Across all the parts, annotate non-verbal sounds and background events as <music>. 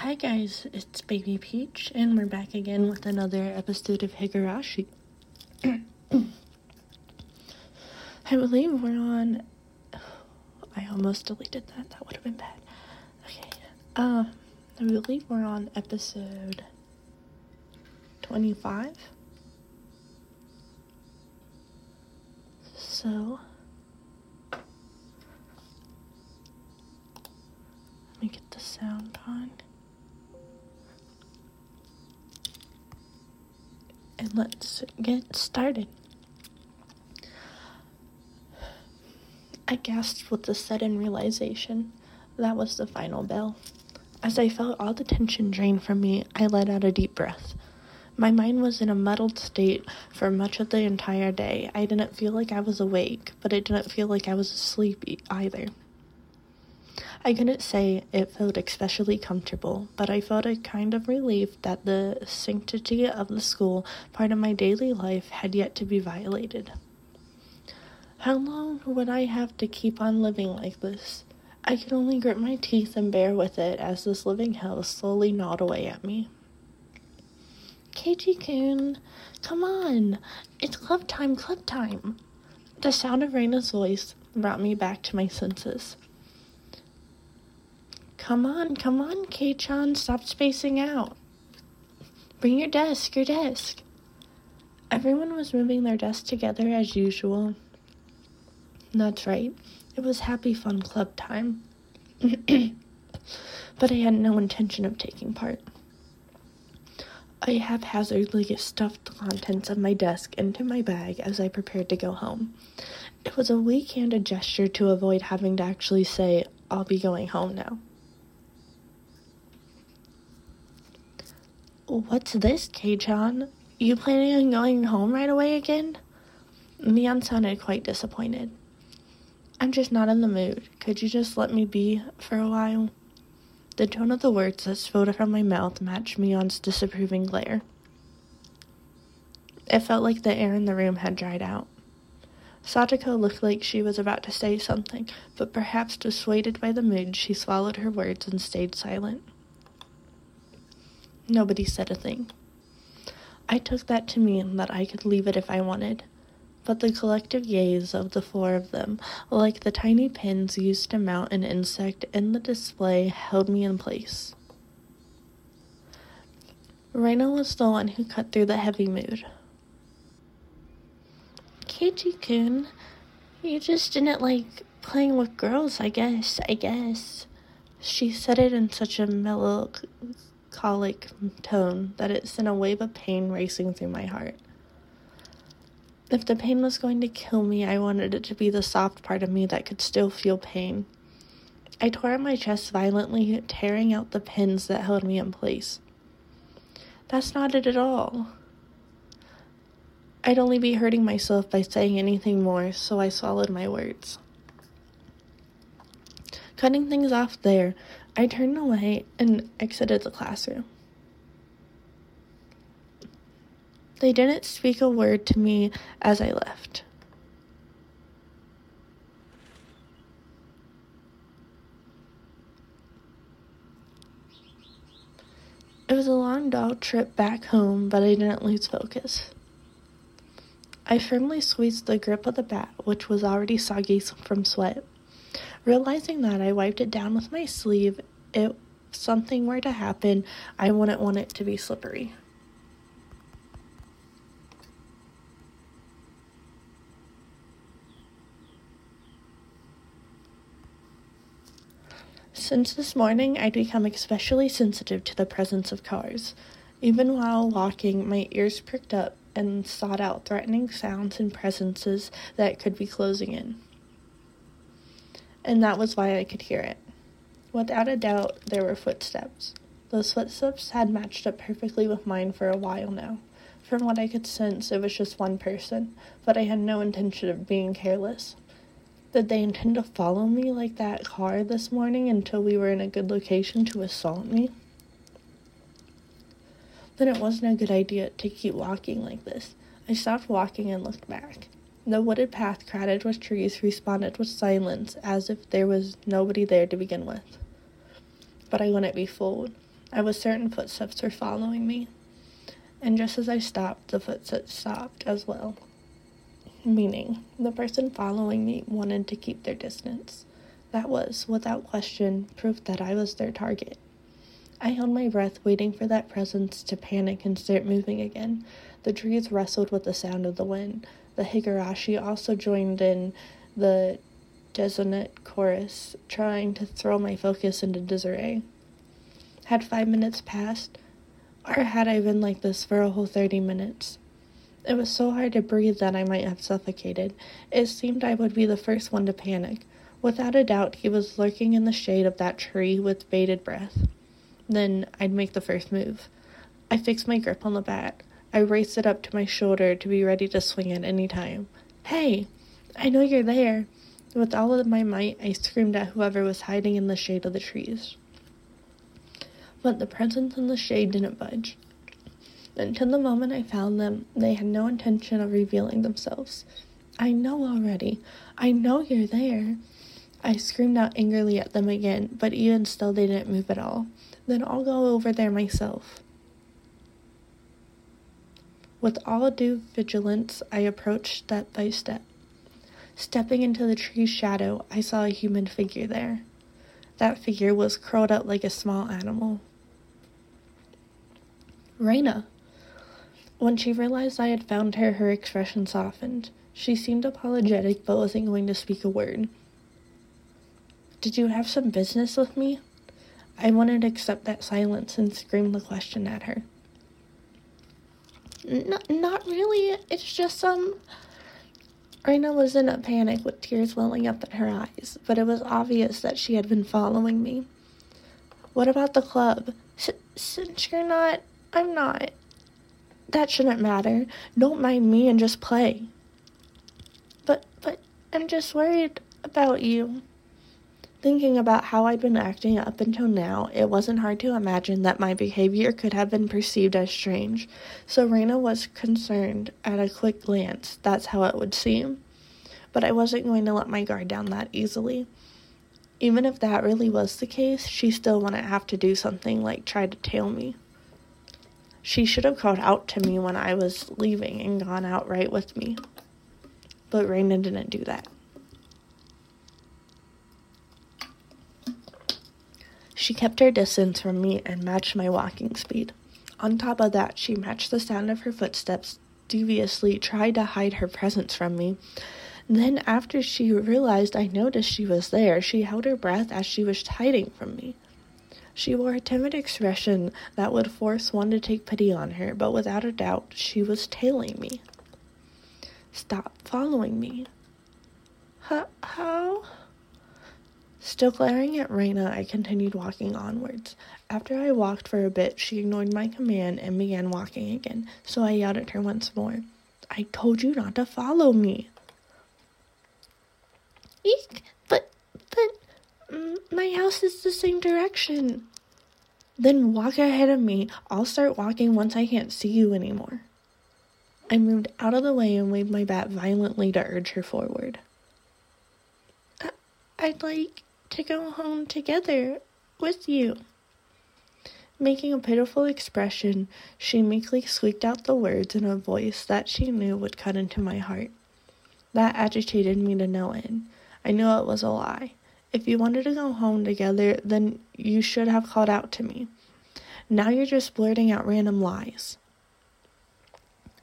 Hi guys, it's Baby Peach, and we're back again with another episode of Higurashi. <clears throat> I believe we're on. <sighs> I almost deleted that. That would have been bad. Okay. Uh, I believe we're on episode twenty-five. So. Let me get the sound on. And let's get started. I gasped with the sudden realization that was the final bell. As I felt all the tension drain from me, I let out a deep breath. My mind was in a muddled state for much of the entire day. I didn't feel like I was awake, but I didn't feel like I was asleep either. I couldn't say it felt especially comfortable, but I felt a kind of relief that the sanctity of the school, part of my daily life, had yet to be violated. How long would I have to keep on living like this? I could only grit my teeth and bear with it as this living hell slowly gnawed away at me. Keiichi kun, come on! It's club time, club time! The sound of Rena's voice brought me back to my senses. Come on, come on, K-chan, stop spacing out. Bring your desk, your desk. Everyone was moving their desks together as usual. That's right, it was happy fun club time. <clears throat> but I had no intention of taking part. I haphazardly stuffed the contents of my desk into my bag as I prepared to go home. It was a weak handed gesture to avoid having to actually say, I'll be going home now. What's this, K-chan? You planning on going home right away again? Mion sounded quite disappointed. I'm just not in the mood. Could you just let me be for a while? The tone of the words that spilled from my mouth matched Mion's disapproving glare. It felt like the air in the room had dried out. Satoko looked like she was about to say something, but perhaps dissuaded by the mood, she swallowed her words and stayed silent. Nobody said a thing. I took that to mean that I could leave it if I wanted, but the collective gaze of the four of them, like the tiny pins used to mount an insect in the display, held me in place. Rena was the one who cut through the heavy mood. Keiichi kun, you just didn't like playing with girls, I guess, I guess. She said it in such a mellow colic tone that it sent a wave of pain racing through my heart. If the pain was going to kill me, I wanted it to be the soft part of me that could still feel pain. I tore at my chest violently, tearing out the pins that held me in place. That's not it at all. I'd only be hurting myself by saying anything more, so I swallowed my words. Cutting things off there, I turned away and exited the classroom. They didn't speak a word to me as I left. It was a long dog trip back home, but I didn't lose focus. I firmly squeezed the grip of the bat, which was already soggy from sweat. Realizing that, I wiped it down with my sleeve. If something were to happen, I wouldn't want it to be slippery. Since this morning, I'd become especially sensitive to the presence of cars. Even while walking, my ears pricked up and sought out threatening sounds and presences that could be closing in and that was why I could hear it. Without a doubt, there were footsteps. Those footsteps had matched up perfectly with mine for a while now. From what I could sense, it was just one person, but I had no intention of being careless. Did they intend to follow me like that car this morning until we were in a good location to assault me? Then it wasn't a good idea to keep walking like this. I stopped walking and looked back. The wooded path crowded with trees responded with silence as if there was nobody there to begin with. But I wouldn't be fooled. I was certain footsteps were following me. And just as I stopped, the footsteps stopped as well. Meaning, the person following me wanted to keep their distance. That was, without question, proof that I was their target. I held my breath, waiting for that presence to panic and start moving again. The trees rustled with the sound of the wind. The Higurashi also joined in the dissonant chorus, trying to throw my focus into disarray. Had five minutes passed, or had I been like this for a whole 30 minutes? It was so hard to breathe that I might have suffocated. It seemed I would be the first one to panic. Without a doubt, he was lurking in the shade of that tree with bated breath. Then I'd make the first move. I fixed my grip on the bat. I raised it up to my shoulder to be ready to swing at any time. Hey, I know you're there. With all of my might, I screamed at whoever was hiding in the shade of the trees. But the presence in the shade didn't budge. Until the moment I found them, they had no intention of revealing themselves. I know already. I know you're there. I screamed out angrily at them again, but even still they didn't move at all. Then I'll go over there myself. With all due vigilance, I approached step by step. Stepping into the tree's shadow, I saw a human figure there. That figure was curled up like a small animal. Rena. When she realized I had found her, her expression softened. She seemed apologetic but wasn't going to speak a word. Did you have some business with me? I wanted to accept that silence and scream the question at her. N- not really. It's just. Um... Rena was in a panic with tears welling up in her eyes, but it was obvious that she had been following me. What about the club? S- since you're not, I'm not. That shouldn't matter. Don't mind me and just play. But, but, I'm just worried about you. Thinking about how I'd been acting up until now, it wasn't hard to imagine that my behavior could have been perceived as strange, so Rena was concerned at a quick glance that's how it would seem. But I wasn't going to let my guard down that easily. Even if that really was the case, she still wouldn't have to do something like try to tail me. She should have called out to me when I was leaving and gone out right with me. But Rena didn't do that. She kept her distance from me and matched my walking speed. On top of that, she matched the sound of her footsteps, deviously tried to hide her presence from me. Then, after she realized I noticed she was there, she held her breath as she was hiding from me. She wore a timid expression that would force one to take pity on her, but without a doubt, she was tailing me. Stop following me. How? Still glaring at Rena, I continued walking onwards. After I walked for a bit, she ignored my command and began walking again, so I yelled at her once more. I told you not to follow me. Eek, but, but, my house is the same direction. Then walk ahead of me. I'll start walking once I can't see you anymore. I moved out of the way and waved my bat violently to urge her forward. I'd like to go home together with you. Making a pitiful expression, she meekly squeaked out the words in a voice that she knew would cut into my heart. That agitated me to no end. I knew it was a lie. If you wanted to go home together, then you should have called out to me. Now you're just blurting out random lies.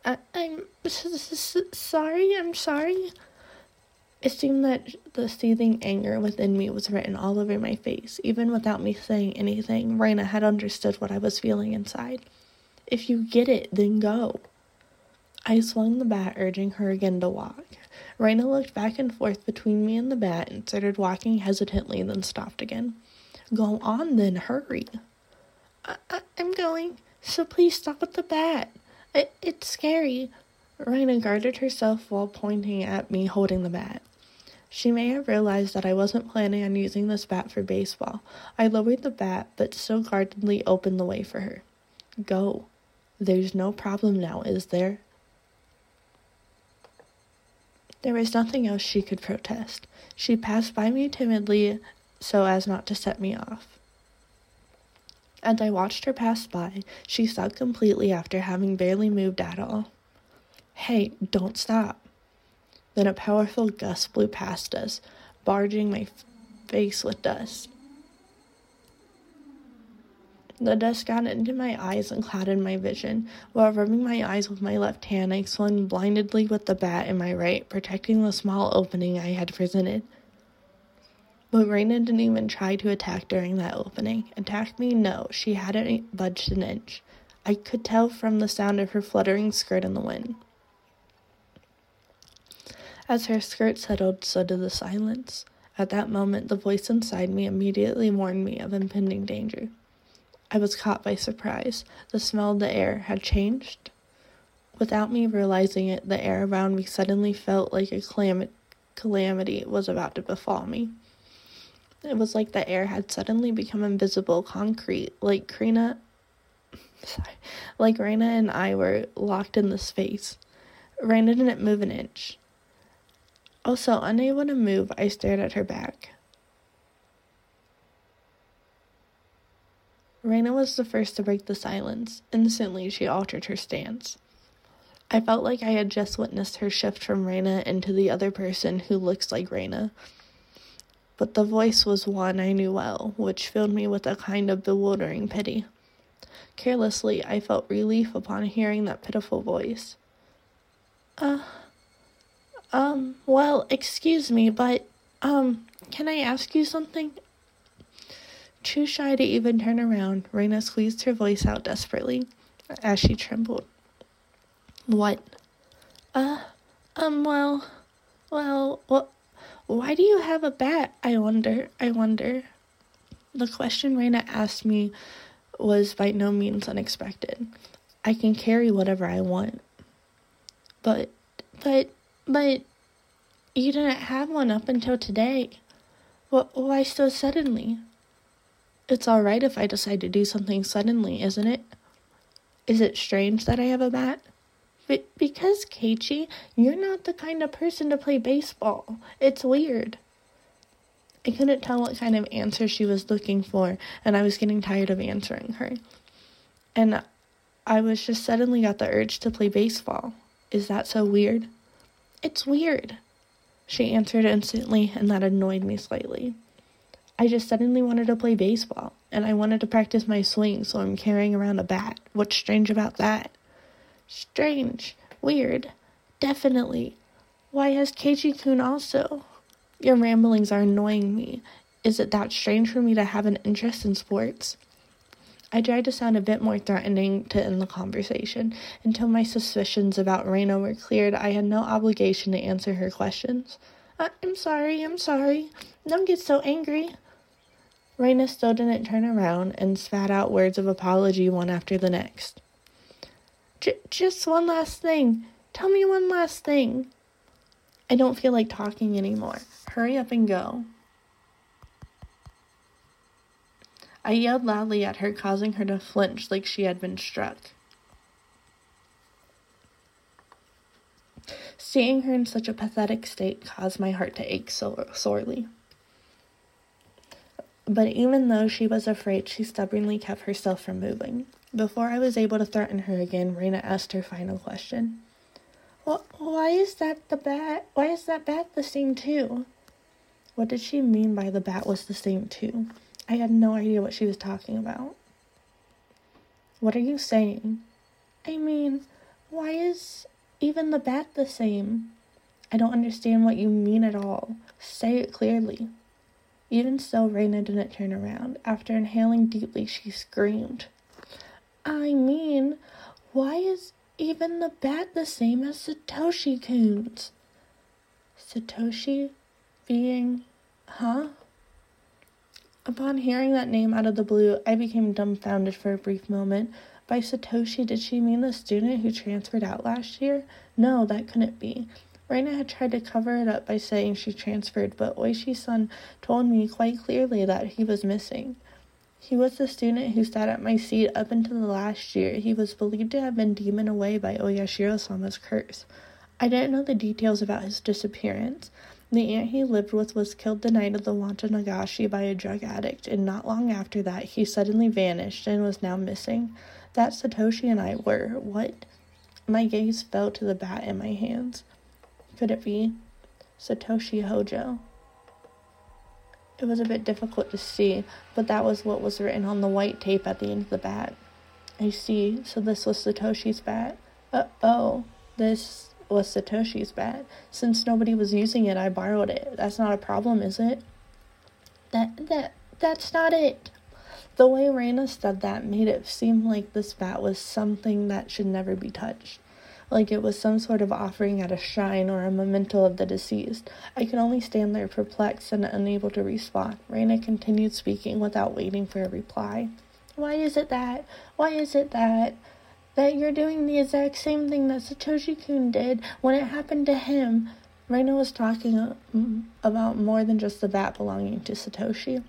I, am s- s- sorry, I'm sorry. It seemed that the seething anger within me was written all over my face. Even without me saying anything, Rena had understood what I was feeling inside. If you get it, then go. I swung the bat, urging her again to walk. Rena looked back and forth between me and the bat and started walking hesitantly, then stopped again. Go on, then, hurry. I- I- am going, so please stop with the bat. I- it's scary. Rena guarded herself while pointing at me holding the bat. She may have realized that I wasn't planning on using this bat for baseball. I lowered the bat, but still guardedly opened the way for her. Go. There's no problem now, is there? There was nothing else she could protest. She passed by me timidly so as not to set me off. As I watched her pass by, she stopped completely after having barely moved at all. Hey, don't stop. Then a powerful gust blew past us, barging my face with dust. The dust got into my eyes and clouded my vision. While rubbing my eyes with my left hand, I swung blindly with the bat in my right, protecting the small opening I had presented. But Rena didn't even try to attack during that opening. Attack me? No, she hadn't budged an inch. I could tell from the sound of her fluttering skirt in the wind. As her skirt settled, so did the silence. At that moment, the voice inside me immediately warned me of impending danger. I was caught by surprise. The smell of the air had changed. Without me realizing it, the air around me suddenly felt like a calam- calamity was about to befall me. It was like the air had suddenly become invisible, concrete, like Karina, <laughs> sorry, like Rena and I were locked in the space. Rena didn't move an inch. Also, unable to move, I stared at her back. Rena was the first to break the silence. Instantly, she altered her stance. I felt like I had just witnessed her shift from Rena into the other person who looks like Rena. But the voice was one I knew well, which filled me with a kind of bewildering pity. Carelessly, I felt relief upon hearing that pitiful voice. Uh, um, well, excuse me, but, um, can I ask you something? Too shy to even turn around, Rena squeezed her voice out desperately as she trembled. What? Uh, um, well, well, what? Why do you have a bat? I wonder, I wonder. The question Rena asked me was by no means unexpected. I can carry whatever I want. But, but, but, you didn't have one up until today. What, why so suddenly? It's alright if I decide to do something suddenly, isn't it? Is it strange that I have a bat? But because, Keiichi, you're not the kind of person to play baseball. It's weird. I couldn't tell what kind of answer she was looking for, and I was getting tired of answering her. And I was just suddenly got the urge to play baseball. Is that so weird? It's weird. She answered instantly, and that annoyed me slightly. I just suddenly wanted to play baseball, and I wanted to practice my swing, so I'm carrying around a bat. What's strange about that? Strange. Weird. Definitely. Why has Keiichi kun also? Your ramblings are annoying me. Is it that strange for me to have an interest in sports? I tried to sound a bit more threatening to end the conversation. Until my suspicions about Rena were cleared, I had no obligation to answer her questions. I'm sorry, I'm sorry. Don't get so angry. Rena still didn't turn around and spat out words of apology one after the next. Just one last thing. Tell me one last thing. I don't feel like talking anymore. Hurry up and go. I yelled loudly at her, causing her to flinch like she had been struck. Seeing her in such a pathetic state caused my heart to ache so sorely. But even though she was afraid, she stubbornly kept herself from moving. Before I was able to threaten her again, Rena asked her final question. Well, why is that the bat? Why is that bat the same too? What did she mean by the bat was the same too? I had no idea what she was talking about. What are you saying? I mean, why is even the bat the same? I don't understand what you mean at all. Say it clearly. Even so, Rena didn't turn around. After inhaling deeply, she screamed. I mean, why is even the bat the same as Satoshi Kun's? Satoshi being, huh? Upon hearing that name out of the blue, I became dumbfounded for a brief moment. By Satoshi, did she mean the student who transferred out last year? No, that couldn't be. Rena had tried to cover it up by saying she transferred, but Oishi-san told me quite clearly that he was missing. He was the student who sat at my seat up until the last year. He was believed to have been demoned away by Oyashiro-sama's curse. I didn't know the details about his disappearance. The aunt he lived with was killed the night of the Watanagashi by a drug addict, and not long after that, he suddenly vanished and was now missing. That Satoshi and I were. What? My gaze fell to the bat in my hands. Could it be Satoshi Hojo? It was a bit difficult to see, but that was what was written on the white tape at the end of the bat. I see, so this was Satoshi's bat. Uh oh, this was Satoshi's bat. Since nobody was using it, I borrowed it. That's not a problem, is it? That that that's not it. The way Rena said that made it seem like this bat was something that should never be touched. Like it was some sort of offering at a shrine or a memento of the deceased. I could only stand there perplexed and unable to respond. Rena continued speaking without waiting for a reply. Why is it that? Why is it that? That you're doing the exact same thing that Satoshi Kun did when it happened to him. Rena was talking uh, about more than just the bat belonging to Satoshi.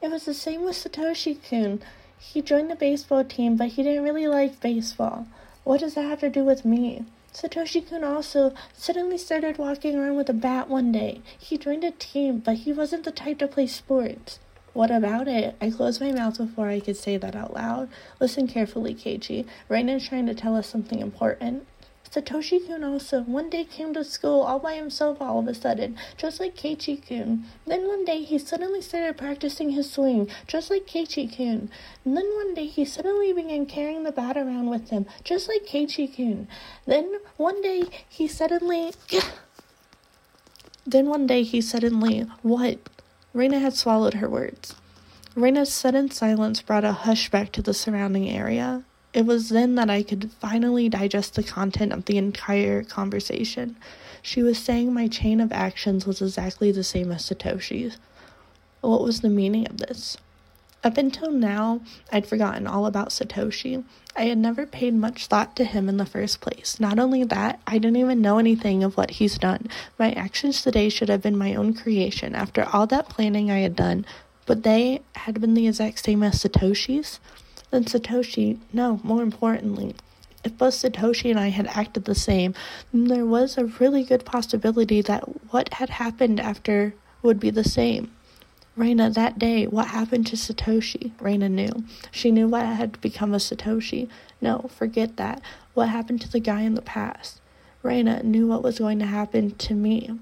It was the same with Satoshi Kun. He joined the baseball team, but he didn't really like baseball. What does that have to do with me? Satoshi Kun also suddenly started walking around with a bat one day. He joined a team, but he wasn't the type to play sports. What about it? I closed my mouth before I could say that out loud. Listen carefully, Keiichi. Rena's trying to tell us something important. Satoshi Kun also one day came to school all by himself all of a sudden, just like Keiichi Kun. Then one day he suddenly started practicing his swing, just like Keiichi Kun. And then one day he suddenly began carrying the bat around with him, just like Keiichi Kun. Then one day he suddenly. <coughs> then one day he suddenly. What? Rena had swallowed her words. Rena's sudden silence brought a hush back to the surrounding area. It was then that I could finally digest the content of the entire conversation. She was saying my chain of actions was exactly the same as Satoshi's. What was the meaning of this? Up until now, I'd forgotten all about Satoshi. I had never paid much thought to him in the first place. Not only that, I didn't even know anything of what he's done. My actions today should have been my own creation after all that planning I had done, but they had been the exact same as Satoshi's. Then Satoshi, no, more importantly, if both Satoshi and I had acted the same, there was a really good possibility that what had happened after would be the same. Rena, that day, what happened to Satoshi? Rena knew. She knew what had become of Satoshi. No, forget that. What happened to the guy in the past? Rena knew what was going to happen to me.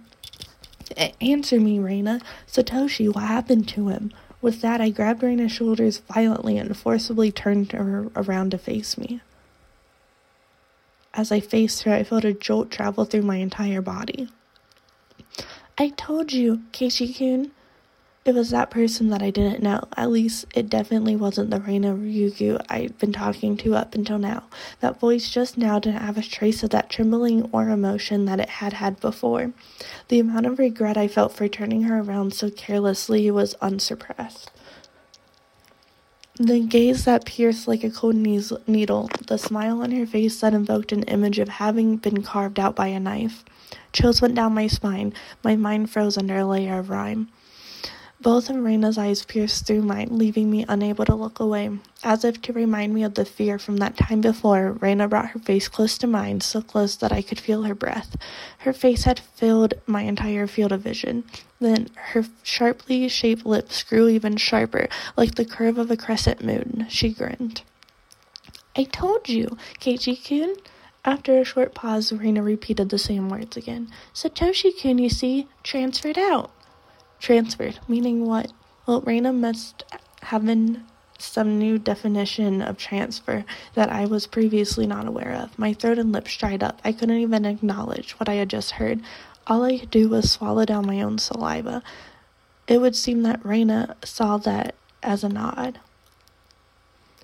Answer me, Rena. Satoshi, what happened to him? With that, I grabbed Rena's shoulders violently and forcibly turned her around to face me. As I faced her, I felt a jolt travel through my entire body. I told you, Keiichi kun. It was that person that I didn't know. At least it definitely wasn't the Rena Ryugu I'd been talking to up until now. That voice just now didn't have a trace of that trembling or emotion that it had had before. The amount of regret I felt for turning her around so carelessly was unsuppressed. The gaze that pierced like a cold needle, the smile on her face that invoked an image of having been carved out by a knife. Chills went down my spine, my mind froze under a layer of rime. Both of Rena's eyes pierced through mine, leaving me unable to look away. As if to remind me of the fear from that time before, Rena brought her face close to mine, so close that I could feel her breath. Her face had filled my entire field of vision. Then her sharply shaped lips grew even sharper, like the curve of a crescent moon. She grinned. I told you, Keiichi kun. After a short pause, Rena repeated the same words again. Satoshi kun, you see, transferred out. Transferred, meaning what? Well, Rena must have been some new definition of transfer that I was previously not aware of. My throat and lips dried up. I couldn't even acknowledge what I had just heard. All I could do was swallow down my own saliva. It would seem that Rena saw that as a nod.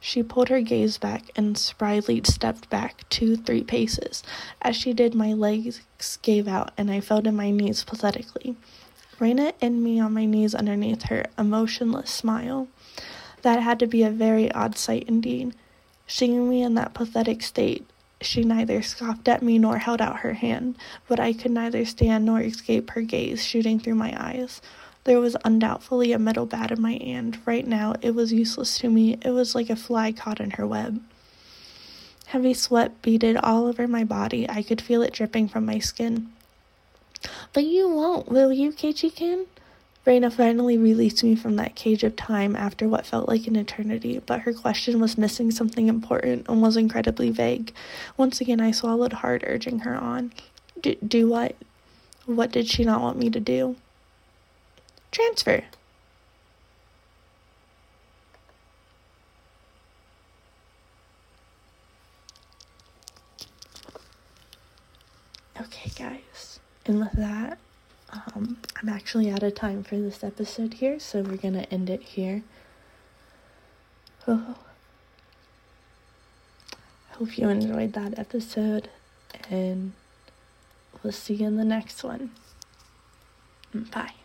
She pulled her gaze back and spryly stepped back two, three paces. As she did, my legs gave out and I fell to my knees pathetically. Rena and me on my knees underneath her, emotionless smile. That had to be a very odd sight indeed. Seeing me in that pathetic state, she neither scoffed at me nor held out her hand, but I could neither stand nor escape her gaze shooting through my eyes. There was undoubtedly a metal bat in my hand. Right now, it was useless to me. It was like a fly caught in her web. Heavy sweat beaded all over my body. I could feel it dripping from my skin. But you won't, will you, Keiichi-kun? Rena finally released me from that cage of time after what felt like an eternity, but her question was missing something important and was incredibly vague. Once again, I swallowed hard, urging her on. do what? What did she not want me to do? Transfer. Okay, guys. And with that, um, I'm actually out of time for this episode here, so we're gonna end it here. Oh. <sighs> Hope you enjoyed that episode, and we'll see you in the next one. Bye.